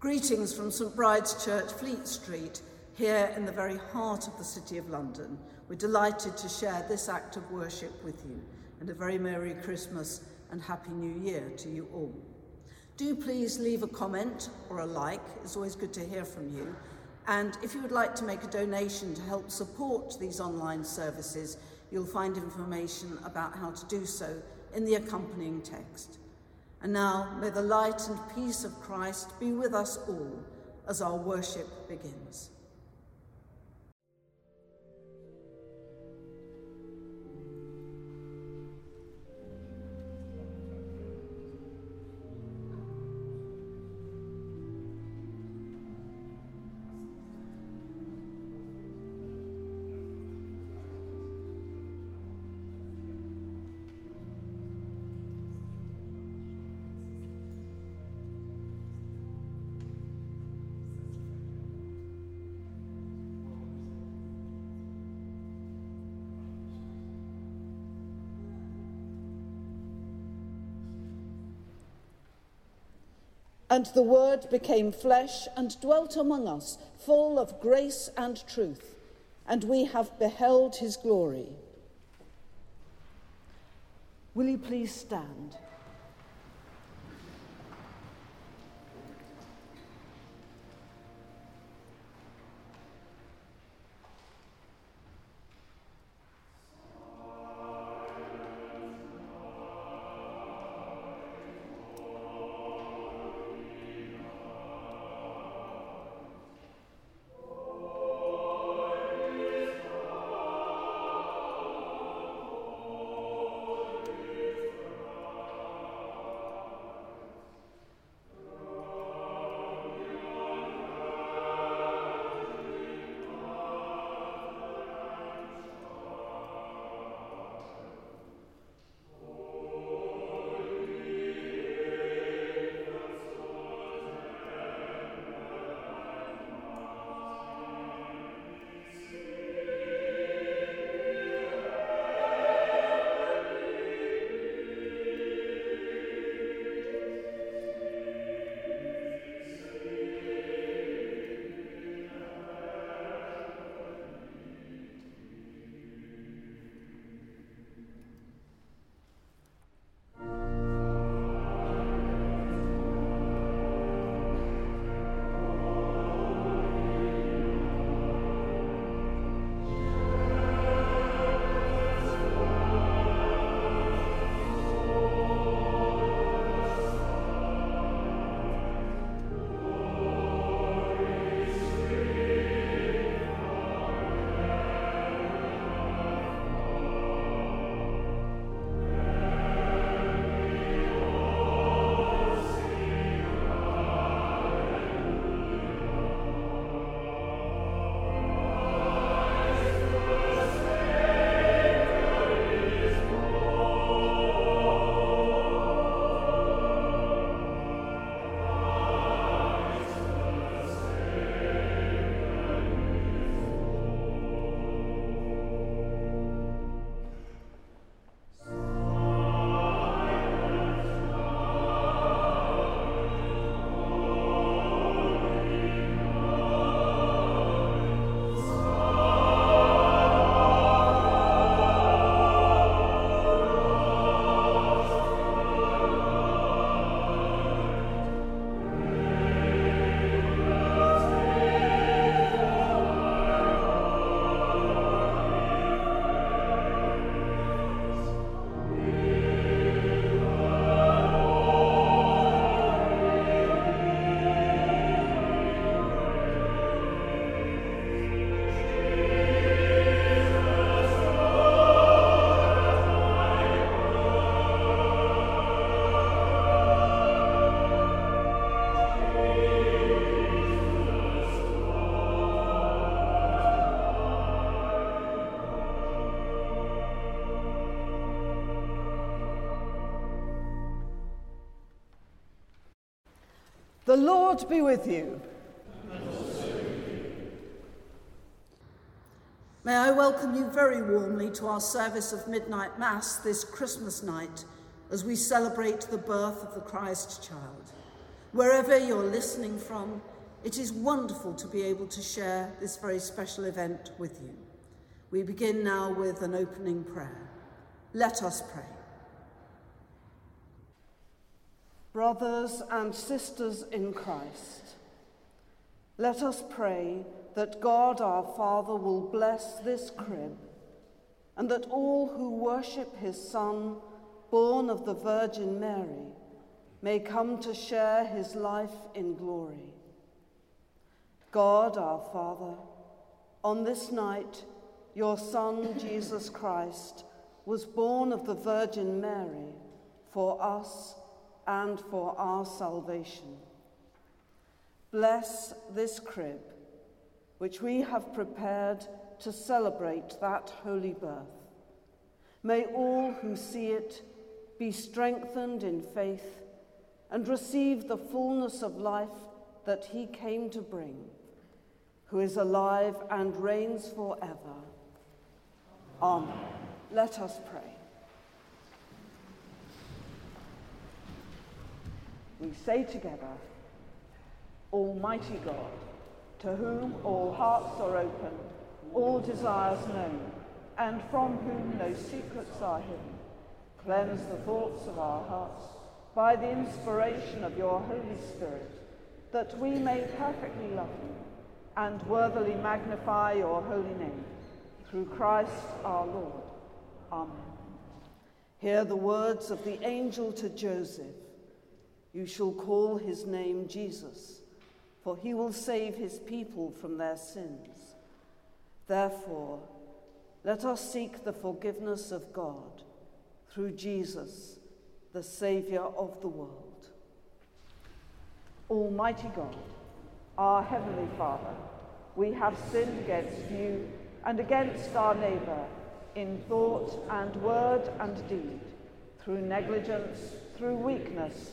Greetings from St Bride's Church, Fleet Street, here in the very heart of the City of London. We're delighted to share this act of worship with you, and a very Merry Christmas and Happy New Year to you all. Do please leave a comment or a like, it's always good to hear from you. And if you would like to make a donation to help support these online services, you'll find information about how to do so in the accompanying text. And now, may the light and peace of Christ be with us all as our worship begins. And the Word became flesh and dwelt among us, full of grace and truth, and we have beheld his glory. Will you please stand? The Lord be with you. May I welcome you very warmly to our service of midnight mass this Christmas night as we celebrate the birth of the Christ child. Wherever you're listening from, it is wonderful to be able to share this very special event with you. We begin now with an opening prayer. Let us pray. Brothers and sisters in Christ, let us pray that God our Father will bless this crib and that all who worship his Son, born of the Virgin Mary, may come to share his life in glory. God our Father, on this night, your Son, Jesus Christ, was born of the Virgin Mary for us and for our salvation. Bless this crib, which we have prepared to celebrate that holy birth. May all who see it be strengthened in faith and receive the fullness of life that he came to bring, who is alive and reigns forever. Amen. Let us pray. We say together, Almighty God, to whom all hearts are open, all desires known, and from whom no secrets are hidden, cleanse the thoughts of our hearts by the inspiration of your Holy Spirit, that we may perfectly love you and worthily magnify your holy name, through Christ our Lord. Amen. Hear the words of the angel to Joseph. You shall call his name Jesus, for he will save his people from their sins. Therefore, let us seek the forgiveness of God through Jesus, the Saviour of the world. Almighty God, our Heavenly Father, we have sinned against you and against our neighbour in thought and word and deed, through negligence, through weakness,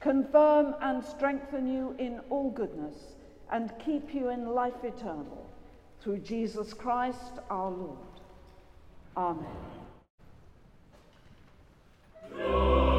confirm and strengthen you in all goodness, and keep you in life eternal. Through Jesus Christ our Lord. Amen. Eternal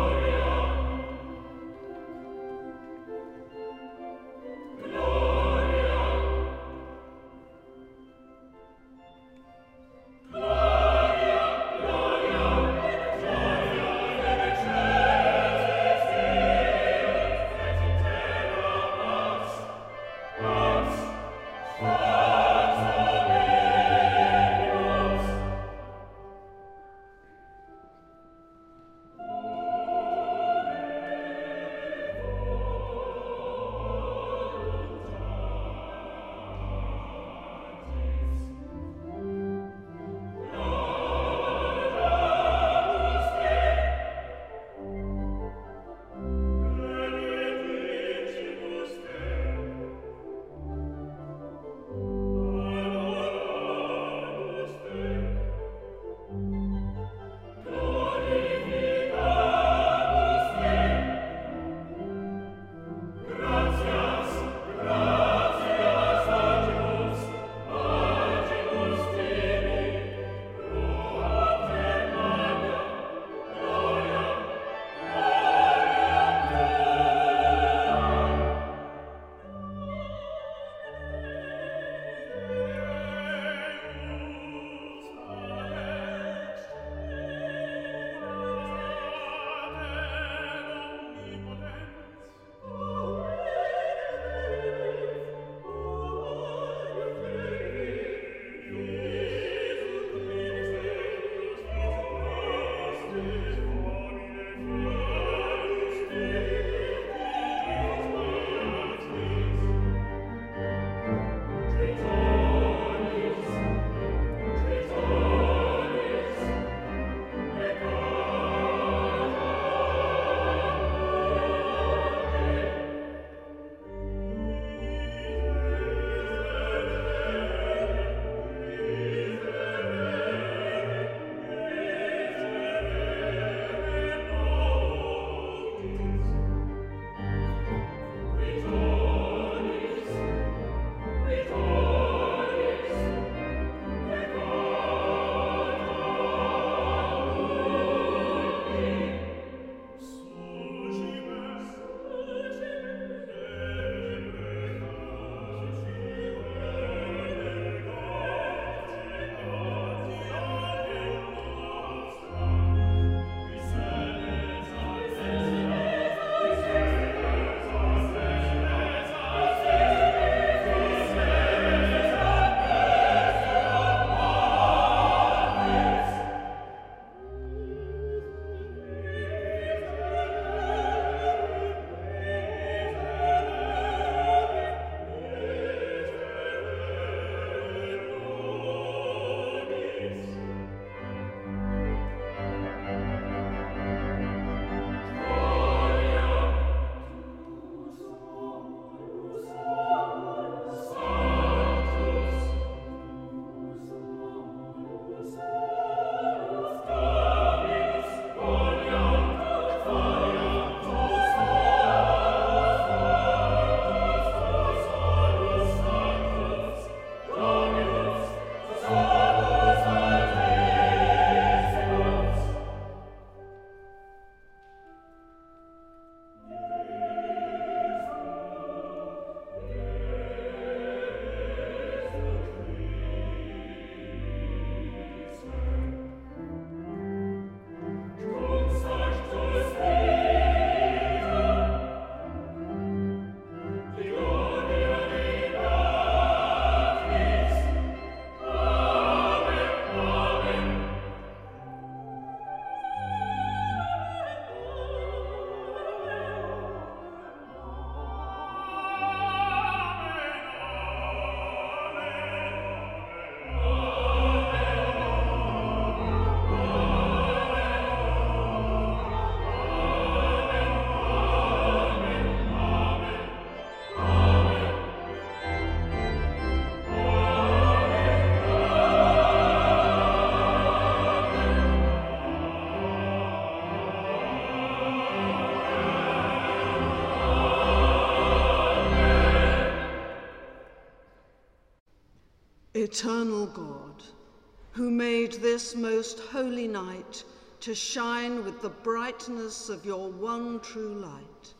this most holy night to shine with the brightness of your one true light,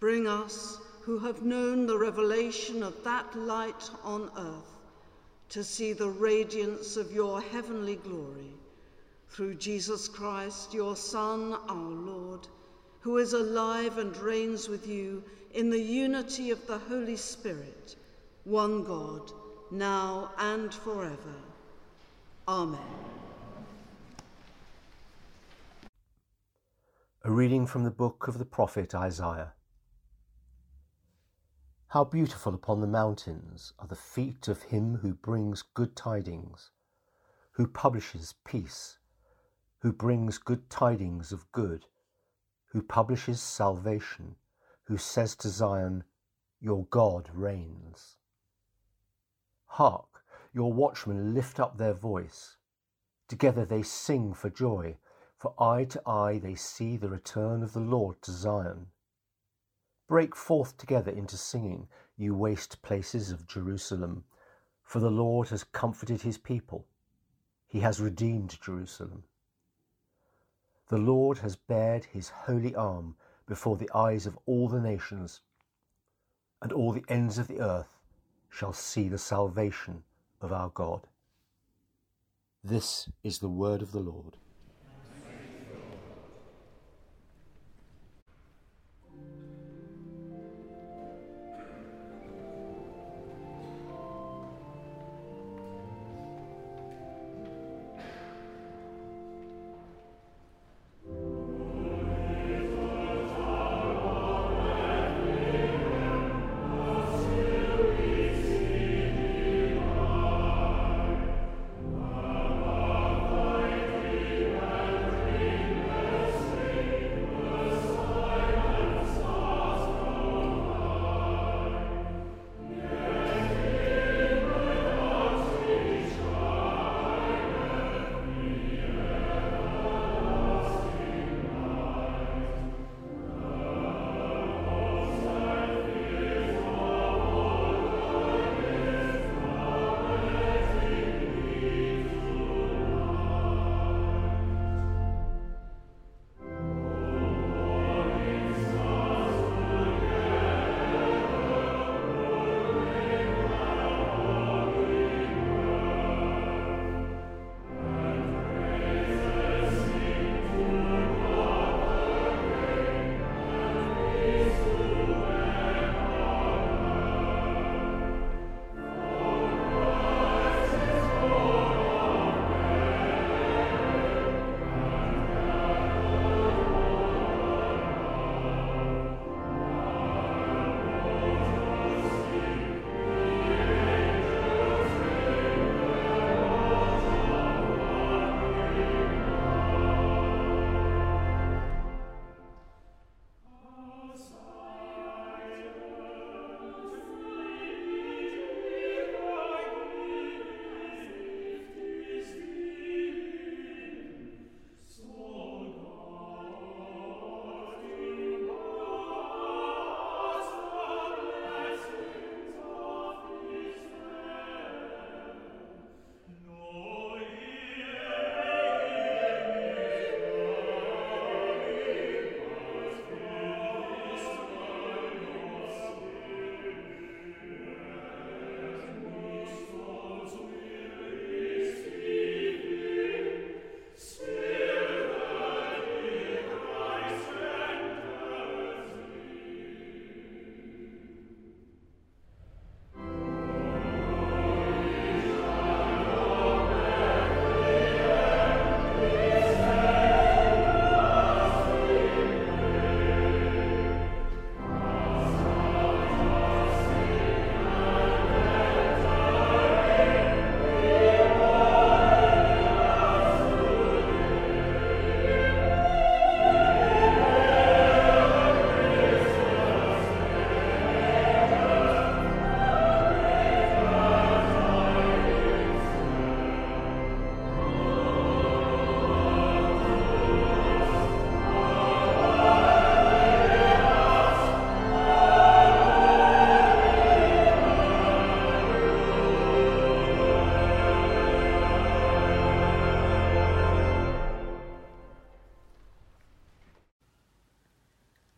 bring us who have known the revelation of that light on earth to see the radiance of your heavenly glory through Jesus Christ, your Son, our Lord, who is alive and reigns with you in the unity of the Holy Spirit, one God, now and forever. Amen. A reading from the book of the prophet Isaiah. How beautiful upon the mountains are the feet of him who brings good tidings, who publishes peace, who brings good tidings of good, who publishes salvation, who says to Zion, Your God reigns. Hark, your watchmen lift up their voice. Together they sing for joy, for eye to eye they see the return of the Lord to Zion. Break forth together into singing, you waste places of Jerusalem, for the Lord has comforted his people. He has redeemed Jerusalem. The Lord has bared his holy arm before the eyes of all the nations, and all the ends of the earth shall see the salvation of our God. This is the word of the Lord.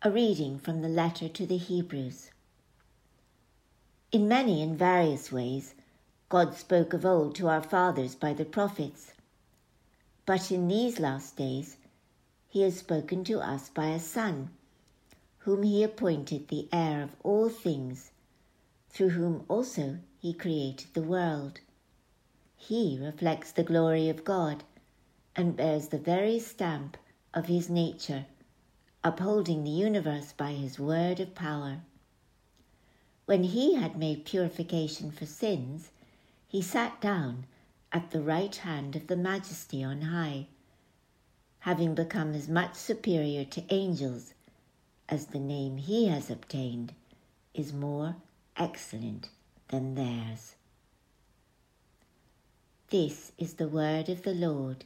A reading from the letter to the Hebrews. In many and various ways, God spoke of old to our fathers by the prophets. But in these last days, he has spoken to us by a Son, whom he appointed the heir of all things, through whom also he created the world. He reflects the glory of God and bears the very stamp of his nature upholding the universe by his word of power. When he had made purification for sins, he sat down at the right hand of the Majesty on high, having become as much superior to angels as the name he has obtained is more excellent than theirs. This is the word of the Lord.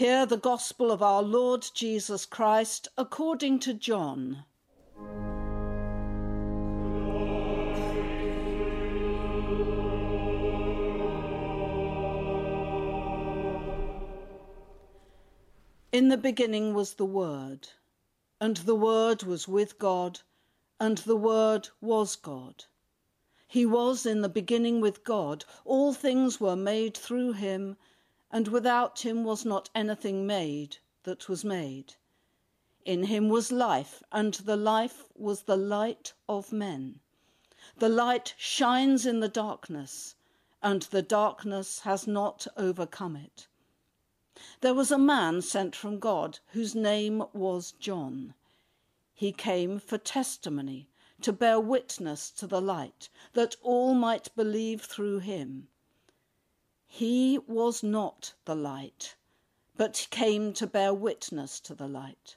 Hear the gospel of our Lord Jesus Christ according to John. In the beginning was the Word, and the Word was with God, and the Word was God. He was in the beginning with God. All things were made through him and without him was not anything made that was made. In him was life, and the life was the light of men. The light shines in the darkness, and the darkness has not overcome it. There was a man sent from God whose name was John. He came for testimony, to bear witness to the light, that all might believe through him. He was not the light, but came to bear witness to the light.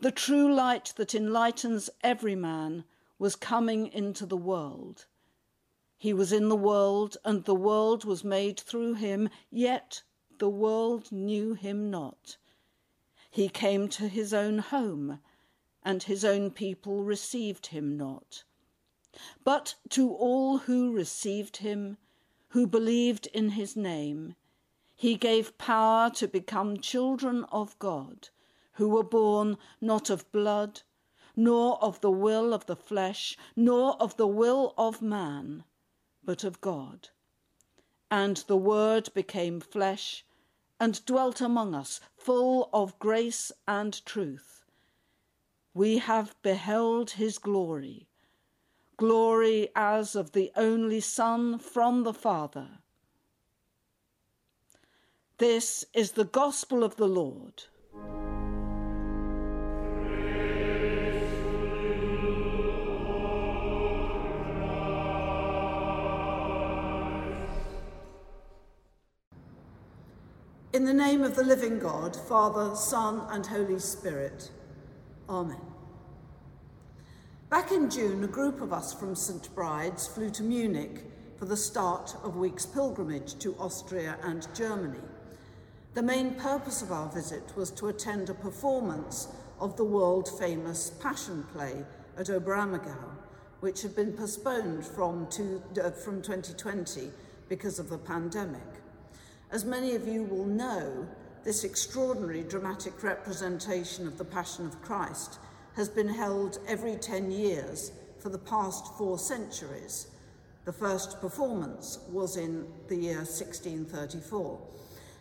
The true light that enlightens every man was coming into the world. He was in the world, and the world was made through him, yet the world knew him not. He came to his own home, and his own people received him not. But to all who received him, who believed in his name. He gave power to become children of God, who were born not of blood, nor of the will of the flesh, nor of the will of man, but of God. And the Word became flesh and dwelt among us, full of grace and truth. We have beheld his glory, glory as of the only Son from the Father. This is the gospel of the Lord. In the name of the living God, Father, Son, and Holy Spirit. Amen. Back in June, a group of us from St. Bride's flew to Munich for the start of week's pilgrimage to Austria and Germany. The main purpose of our visit was to attend a performance of the world famous Passion Play at Oberammergau, which had been postponed from, uh, from 2020 because of the pandemic. As many of you will know, this extraordinary dramatic representation of the Passion of Christ has been held every 10 years for the past four centuries. The first performance was in the year 1634.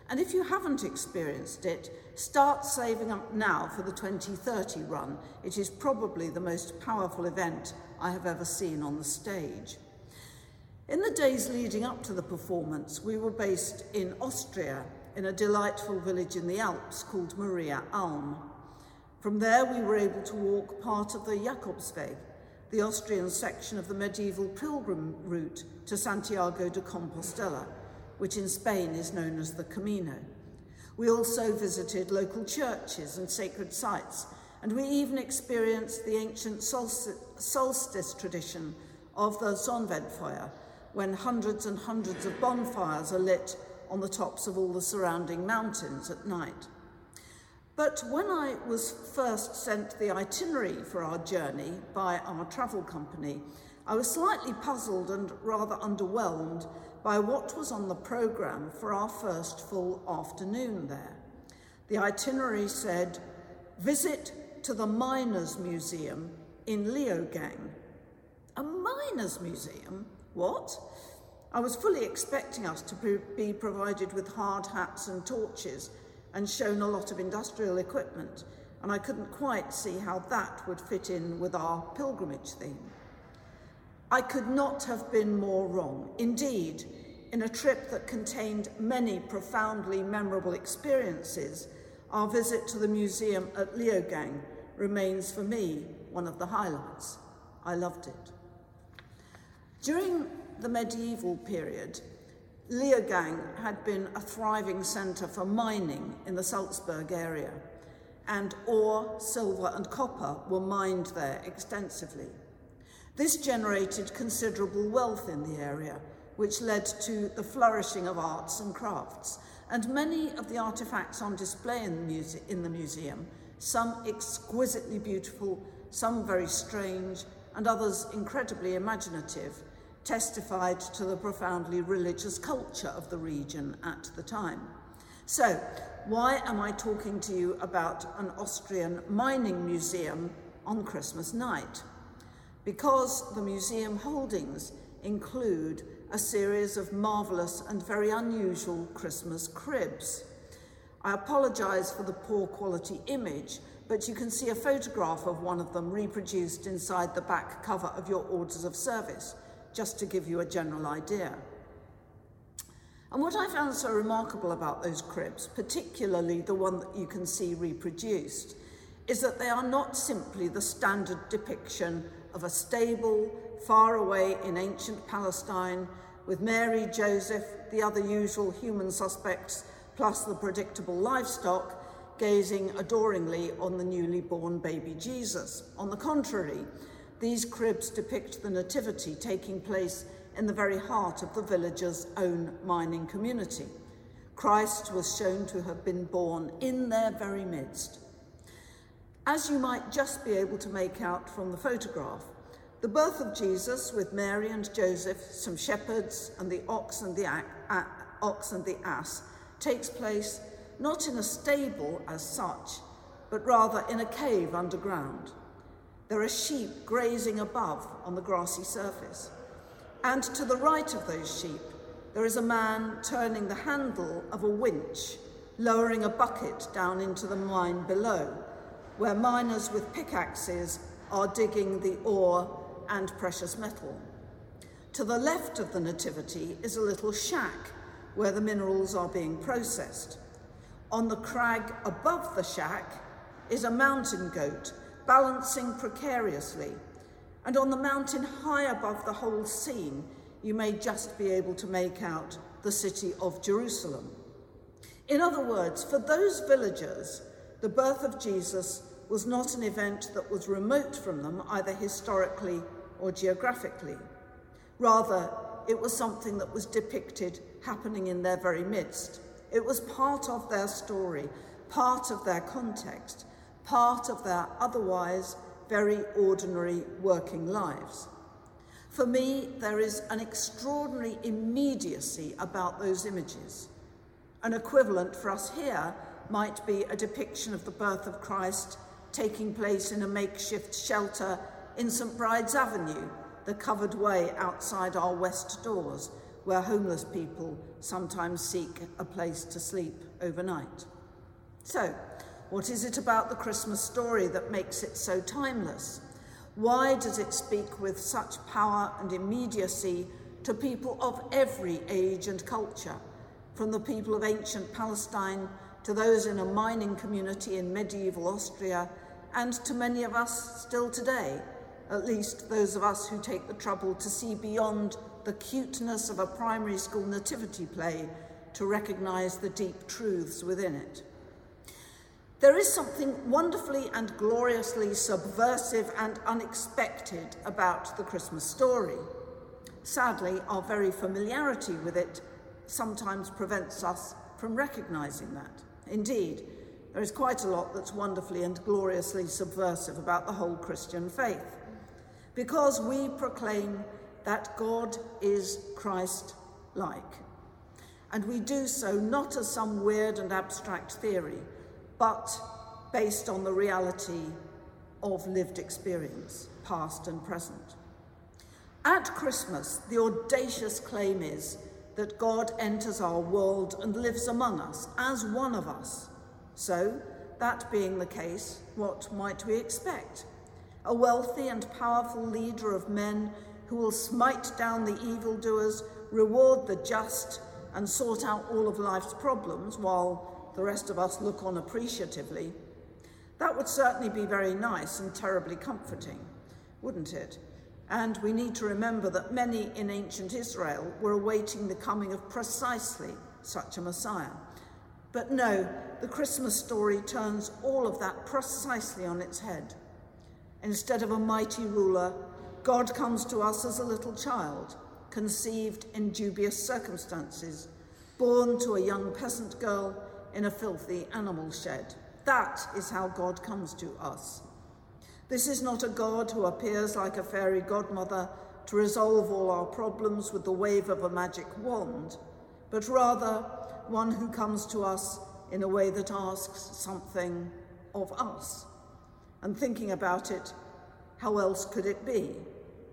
And if you haven't experienced it, start saving up now for the 2030 run. It is probably the most powerful event I have ever seen on the stage. In the days leading up to the performance, we were based in Austria, in a delightful village in the Alps called Maria Alm. From there, we were able to walk part of the Jakobsweg, the Austrian section of the medieval pilgrim route to Santiago de Compostela, which in Spain is known as the Camino. We also visited local churches and sacred sites, and we even experienced the ancient solstice, tradition of the Sonnwendfeuer, when hundreds and hundreds of bonfires are lit on the tops of all the surrounding mountains at night. But when I was first sent the itinerary for our journey by our travel company, I was slightly puzzled and rather underwhelmed by what was on the programme for our first full afternoon there. The itinerary said, visit to the Miners Museum in Leogang. A miners' museum? What? I was fully expecting us to be provided with hard hats and torches and shown a lot of industrial equipment, and I couldn't quite see how that would fit in with our pilgrimage theme. I could not have been more wrong. Indeed, in a trip that contained many profoundly memorable experiences, our visit to the museum at Leogang remains for me one of the highlights. I loved it. During the medieval period, Leogang had been a thriving centre for mining in the Salzburg area, and ore, silver, and copper were mined there extensively. This generated considerable wealth in the area, which led to the flourishing of arts and crafts. And many of the artifacts on display in the, muse in the museum, some exquisitely beautiful, some very strange, and others incredibly imaginative, testified to the profoundly religious culture of the region at the time. So, why am I talking to you about an Austrian mining museum on Christmas night? Because the museum holdings include a series of marvellous and very unusual Christmas cribs. I apologise for the poor quality image, but you can see a photograph of one of them reproduced inside the back cover of your orders of service just to give you a general idea. And what I found so remarkable about those cribs, particularly the one that you can see reproduced, is that they are not simply the standard depiction of a stable, far away in ancient Palestine, with Mary, Joseph, the other usual human suspects, plus the predictable livestock, gazing adoringly on the newly born baby Jesus. On the contrary, these cribs depict the nativity taking place in the very heart of the village's own mining community. Christ was shown to have been born in their very midst. As you might just be able to make out from the photograph, the birth of Jesus with Mary and Joseph, some shepherds, and the ox and the, ox and the ass takes place not in a stable as such, but rather in a cave underground. There are sheep grazing above on the grassy surface. And to the right of those sheep, there is a man turning the handle of a winch, lowering a bucket down into the mine below, where miners with pickaxes are digging the ore and precious metal. To the left of the Nativity is a little shack where the minerals are being processed. On the crag above the shack is a mountain goat balancing precariously. And on the mountain high above the whole scene, you may just be able to make out the city of Jerusalem. In other words, for those villagers, the birth of Jesus was not an event that was remote from them, either historically or geographically. Rather, it was something that was depicted happening in their very midst. It was part of their story, part of their context, part of their otherwise very ordinary working lives. For me, there is an extraordinary immediacy about those images. An equivalent for us here might be a depiction of the birth of Christ taking place in a makeshift shelter in St Bride's Avenue, the covered way outside our west doors, where homeless people sometimes seek a place to sleep overnight. So, what is it about the Christmas story that makes it so timeless? Why does it speak with such power and immediacy to people of every age and culture, from the people of ancient Palestine to those in a mining community in medieval Austria, and to many of us still today, at least those of us who take the trouble to see beyond the cuteness of a primary school nativity play to recognise the deep truths within it. There is something wonderfully and gloriously subversive and unexpected about the Christmas story. Sadly, our very familiarity with it sometimes prevents us from recognising that. Indeed, there is quite a lot that's wonderfully and gloriously subversive about the whole Christian faith, because we proclaim that God is Christ like. And we do so not as some weird and abstract theory, but based on the reality of lived experience, past and present. At Christmas, the audacious claim is that God enters our world and lives among us as one of us. So, that being the case, what might we expect? A wealthy and powerful leader of men who will smite down the evildoers, reward the just, and sort out all of life's problems while the rest of us look on appreciatively, that would certainly be very nice and terribly comforting, wouldn't it? And we need to remember that many in ancient Israel were awaiting the coming of precisely such a Messiah. But no, the Christmas story turns all of that precisely on its head. Instead of a mighty ruler, God comes to us as a little child, conceived in dubious circumstances, born to a young peasant girl in a filthy animal shed. That is how God comes to us. This is not a God who appears like a fairy godmother to resolve all our problems with the wave of a magic wand, but rather one who comes to us in a way that asks something of us. And thinking about it, how else could it be?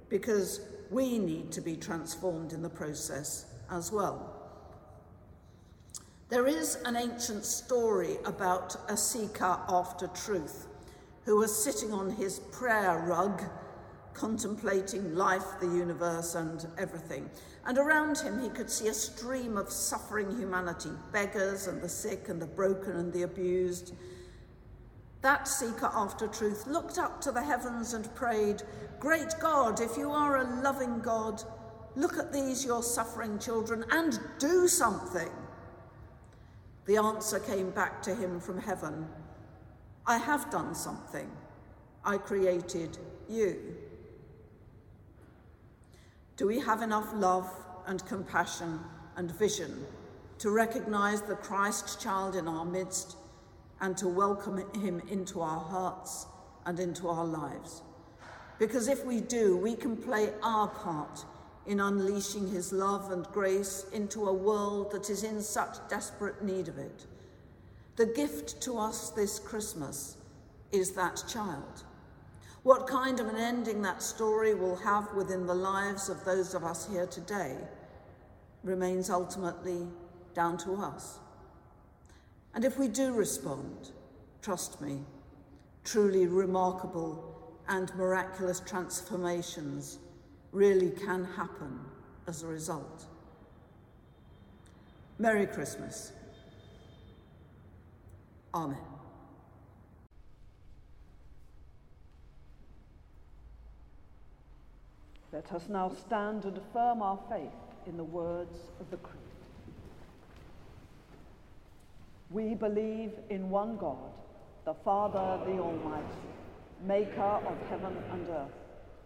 Because we need to be transformed in the process as well. There is an ancient story about a seeker after truth who was sitting on his prayer rug contemplating life, the universe, and everything. And around him, he could see a stream of suffering humanity beggars and the sick and the broken and the abused. That seeker after truth looked up to the heavens and prayed, Great God, if you are a loving God, look at these, your suffering children, and do something. The answer came back to him from heaven I have done something. I created you. Do we have enough love and compassion and vision to recognize the Christ child in our midst and to welcome him into our hearts and into our lives? Because if we do, we can play our part in unleashing his love and grace into a world that is in such desperate need of it. The gift to us this Christmas is that child? What kind of an ending that story will have within the lives of those of us here today remains ultimately down to us. And if we do respond, trust me, truly remarkable and miraculous transformations really can happen as a result. Merry Christmas. Amen. Let us now stand and affirm our faith in the words of the Creed. We believe in one God, the Father, the Almighty, maker of heaven and earth,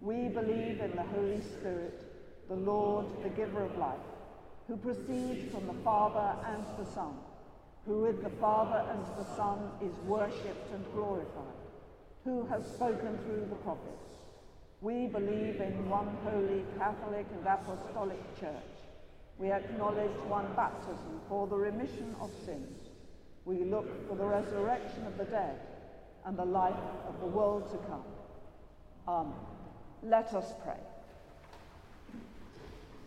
We believe in the Holy Spirit, the Lord, the giver of life, who proceeds from the Father and the Son, who with the Father and the Son is worshipped and glorified, who has spoken through the prophets. We believe in one holy Catholic and Apostolic Church. We acknowledge one baptism for the remission of sins. We look for the resurrection of the dead and the life of the world to come. Amen. Let us pray.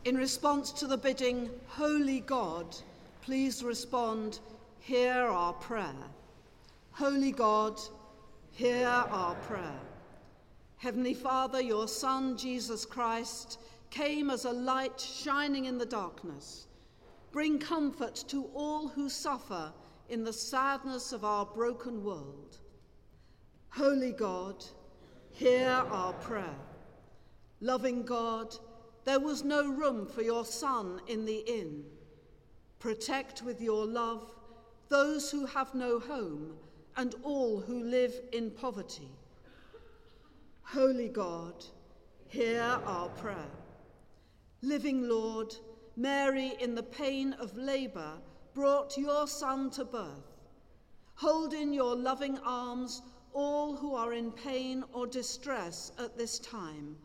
In response to the bidding, Holy God, please respond, Hear our prayer. Holy God, hear our prayer. Heavenly Father, your Son, Jesus Christ, came as a light shining in the darkness. Bring comfort to all who suffer in the sadness of our broken world. Holy God, hear our prayer. Loving God, there was no room for your Son in the inn. Protect with your love those who have no home and all who live in poverty. Holy God, hear our prayer. Living Lord, Mary in the pain of labour brought your Son to birth. Hold in your loving arms all who are in pain or distress at this time,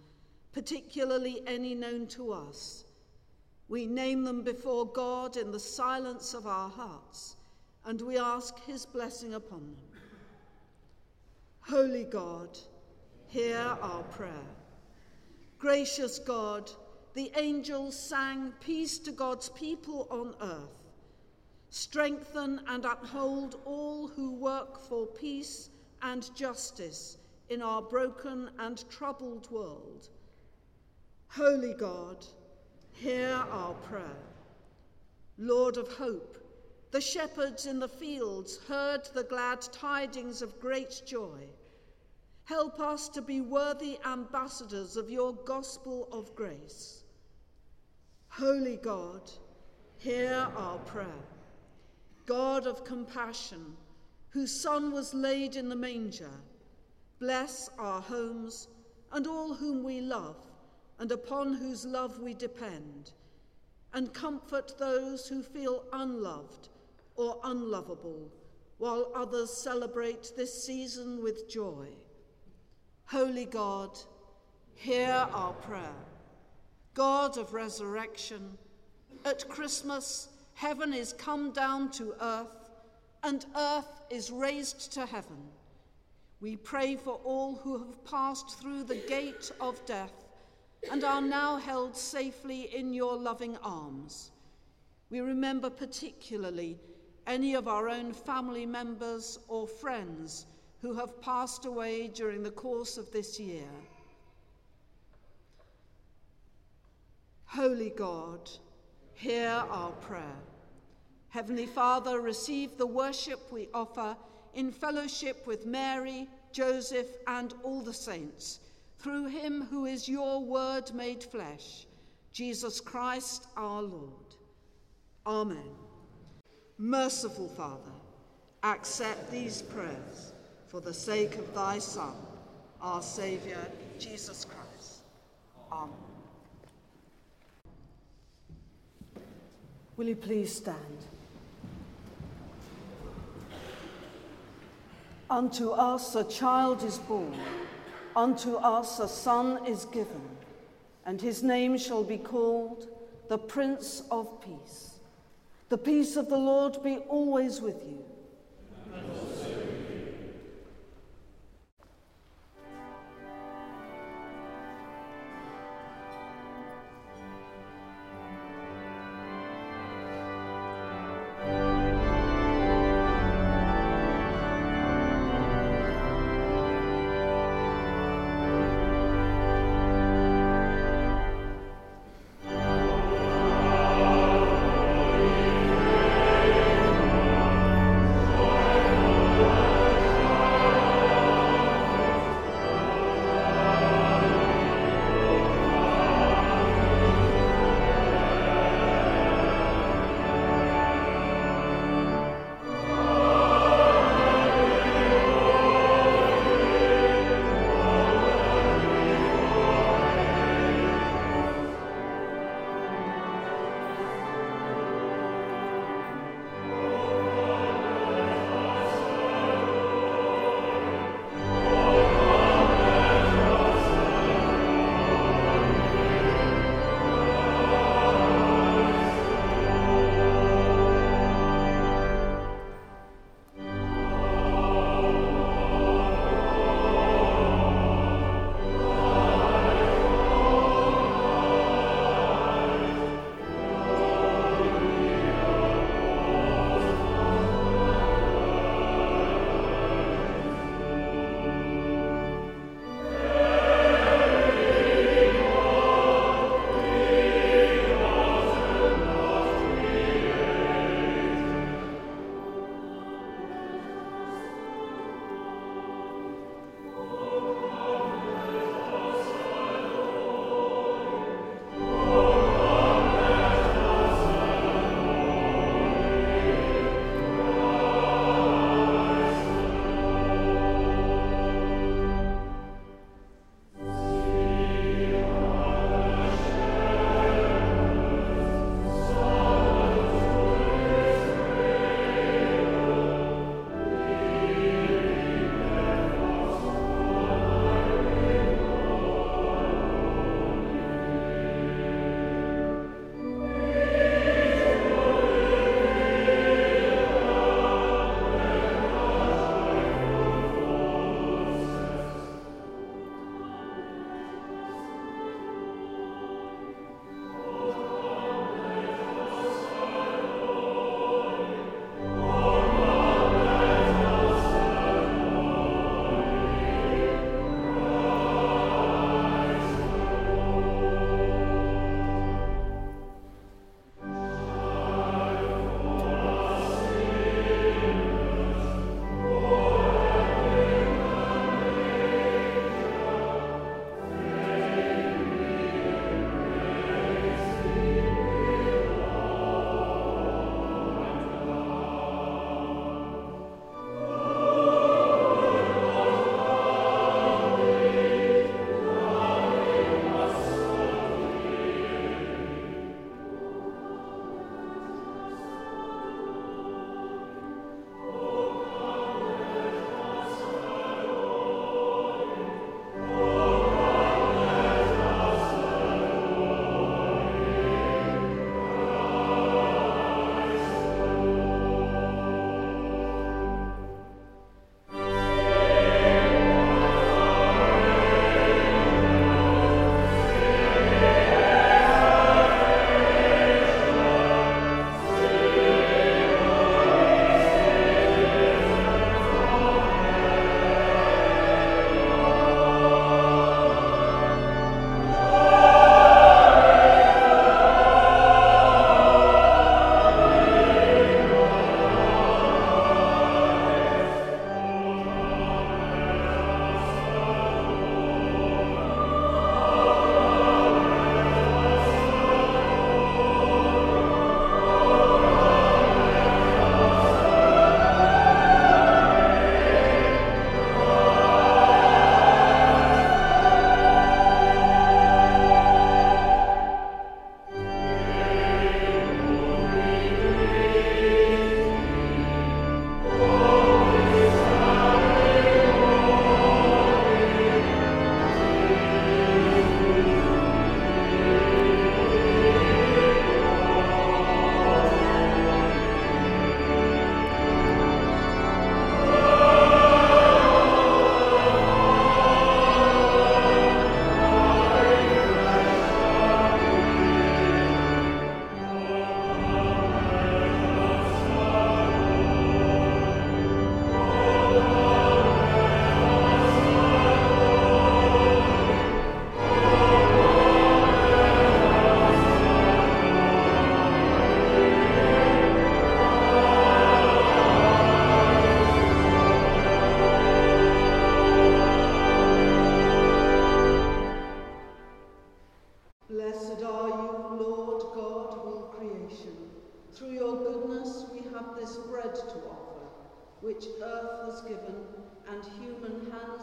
particularly any known to us. We name them before God in the silence of our hearts, and we ask his blessing upon them. Holy God, hear our prayer. Gracious God, the angels sang peace to God's people on earth. Strengthen and uphold all who work for peace and justice in our broken and troubled world. Holy God, hear our prayer. Lord of hope, the shepherds in the fields heard the glad tidings of great joy. Help us to be worthy ambassadors of your gospel of grace. Holy God, hear our prayer. God of compassion, whose Son was laid in the manger, bless our homes and all whom we love and upon whose love we depend, and comfort those who feel unloved or unlovable, while others celebrate this season with joy. Holy God, hear our prayer. God of resurrection, at Christmas, heaven is come down to earth, and earth is raised to heaven. We pray for all who have passed through the gate of death and are now held safely in your loving arms. We remember particularly any of our own family members or friends who have passed away during the course of this year. Holy God, hear our prayer. Heavenly Father, receive the worship we offer in fellowship with Mary, Joseph, and all the saints, through him who is your word made flesh, Jesus Christ our Lord. Amen. Merciful Father, accept these prayers for the sake of thy Son, our Saviour, Jesus Christ. Amen. Will you please stand? Unto us a child is born, unto us a son is given, and his name shall be called the Prince of Peace. The peace of the Lord be always with you.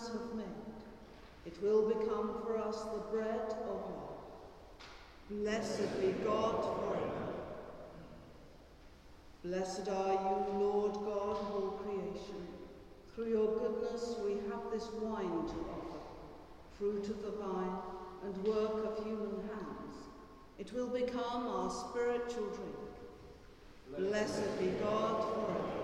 Hands have made. It will become for us the bread of life. Blessed be God forever. Blessed are you, Lord God of all creation. Through your goodness we have this wine to offer, fruit of the vine and work of human hands. It will become our spiritual drink. Blessed be God forever.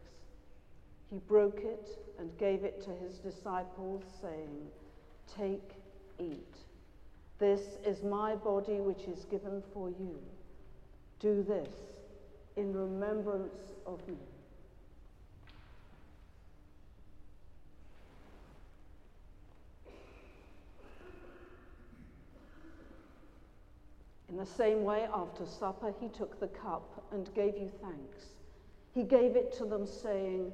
He broke it and gave it to his disciples, saying, Take, eat. This is my body which is given for you. Do this in remembrance of me. In the same way, after supper, he took the cup and gave you thanks. He gave it to them, saying,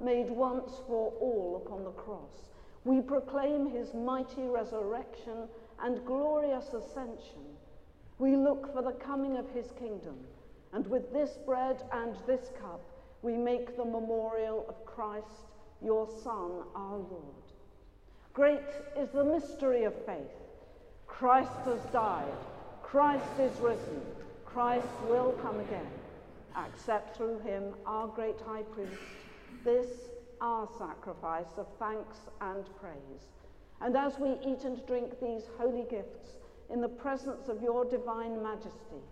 made once for all upon the cross. We proclaim his mighty resurrection and glorious ascension. We look for the coming of his kingdom, and with this bread and this cup, we make the memorial of Christ, your Son, our Lord. Great is the mystery of faith. Christ has died, Christ is risen, Christ will come again. Accept through him, our great high priest, this our sacrifice of thanks and praise. And as we eat and drink these holy gifts in the presence of your divine majesty,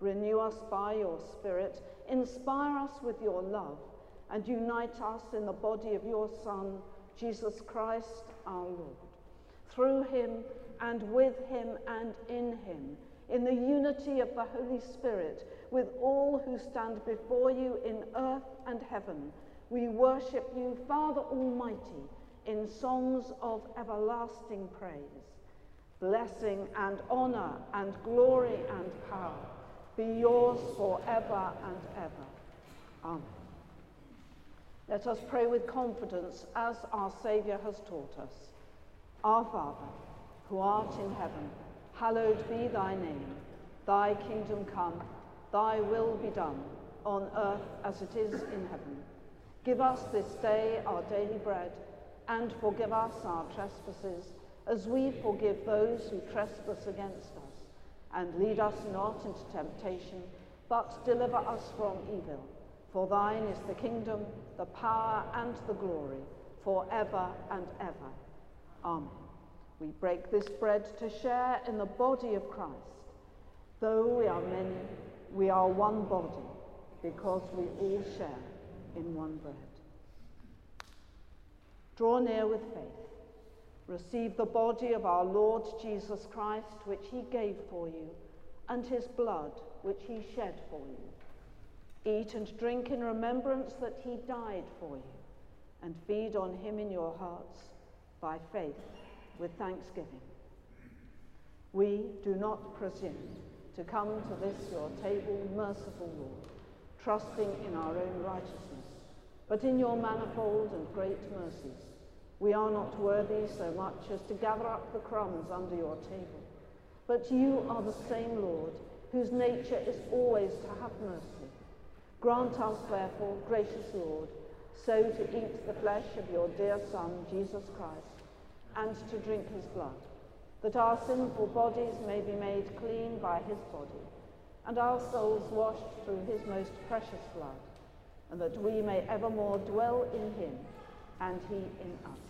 renew us by your Spirit, inspire us with your love, and unite us in the body of your Son, Jesus Christ our Lord. Through him and with him and in him, in the unity of the Holy Spirit, with all who stand before you in earth and heaven, we worship you, Father Almighty, in songs of everlasting praise. Blessing and honor and glory and power be yours forever and ever. Amen. Let us pray with confidence as our Saviour has taught us. Our Father, who art in heaven, hallowed be thy name. Thy kingdom come, thy will be done, on earth as it is in heaven. Give us this day our daily bread, and forgive us our trespasses, as we forgive those who trespass against us. And lead us not into temptation, but deliver us from evil. For thine is the kingdom, the power, and the glory, for ever and ever. Amen. We break this bread to share in the body of Christ. Though we are many, we are one body, because we all share in one bread. Draw near with faith. Receive the body of our Lord Jesus Christ, which he gave for you, and his blood, which he shed for you. Eat and drink in remembrance that he died for you, and feed on him in your hearts by faith with thanksgiving. We do not presume to come to this your table, merciful Lord trusting in our own righteousness, but in your manifold and great mercies. We are not worthy so much as to gather up the crumbs under your table, but you are the same Lord, whose nature is always to have mercy. Grant us, therefore, gracious Lord, so to eat the flesh of your dear Son, Jesus Christ, and to drink his blood, that our sinful bodies may be made clean by his body and our souls washed through his most precious blood, and that we may evermore dwell in him and he in us.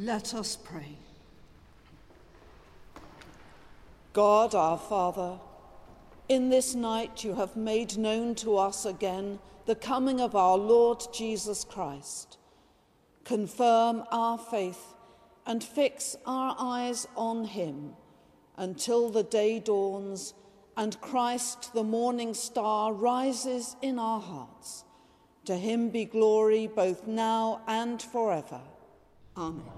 Let us pray. God our Father, in this night you have made known to us again the coming of our Lord Jesus Christ. Confirm our faith and fix our eyes on him until the day dawns and Christ, the morning star, rises in our hearts. To him be glory both now and forever. Amen.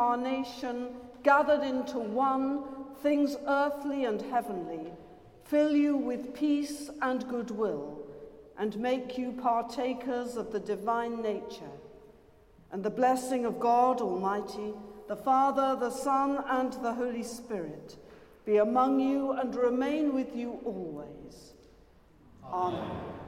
Incarnation, gathered into one, things earthly and heavenly, fill you with peace and goodwill, and make you partakers of the divine nature. And the blessing of God Almighty, the Father, the Son, and the Holy Spirit be among you and remain with you always. Amen. Amen.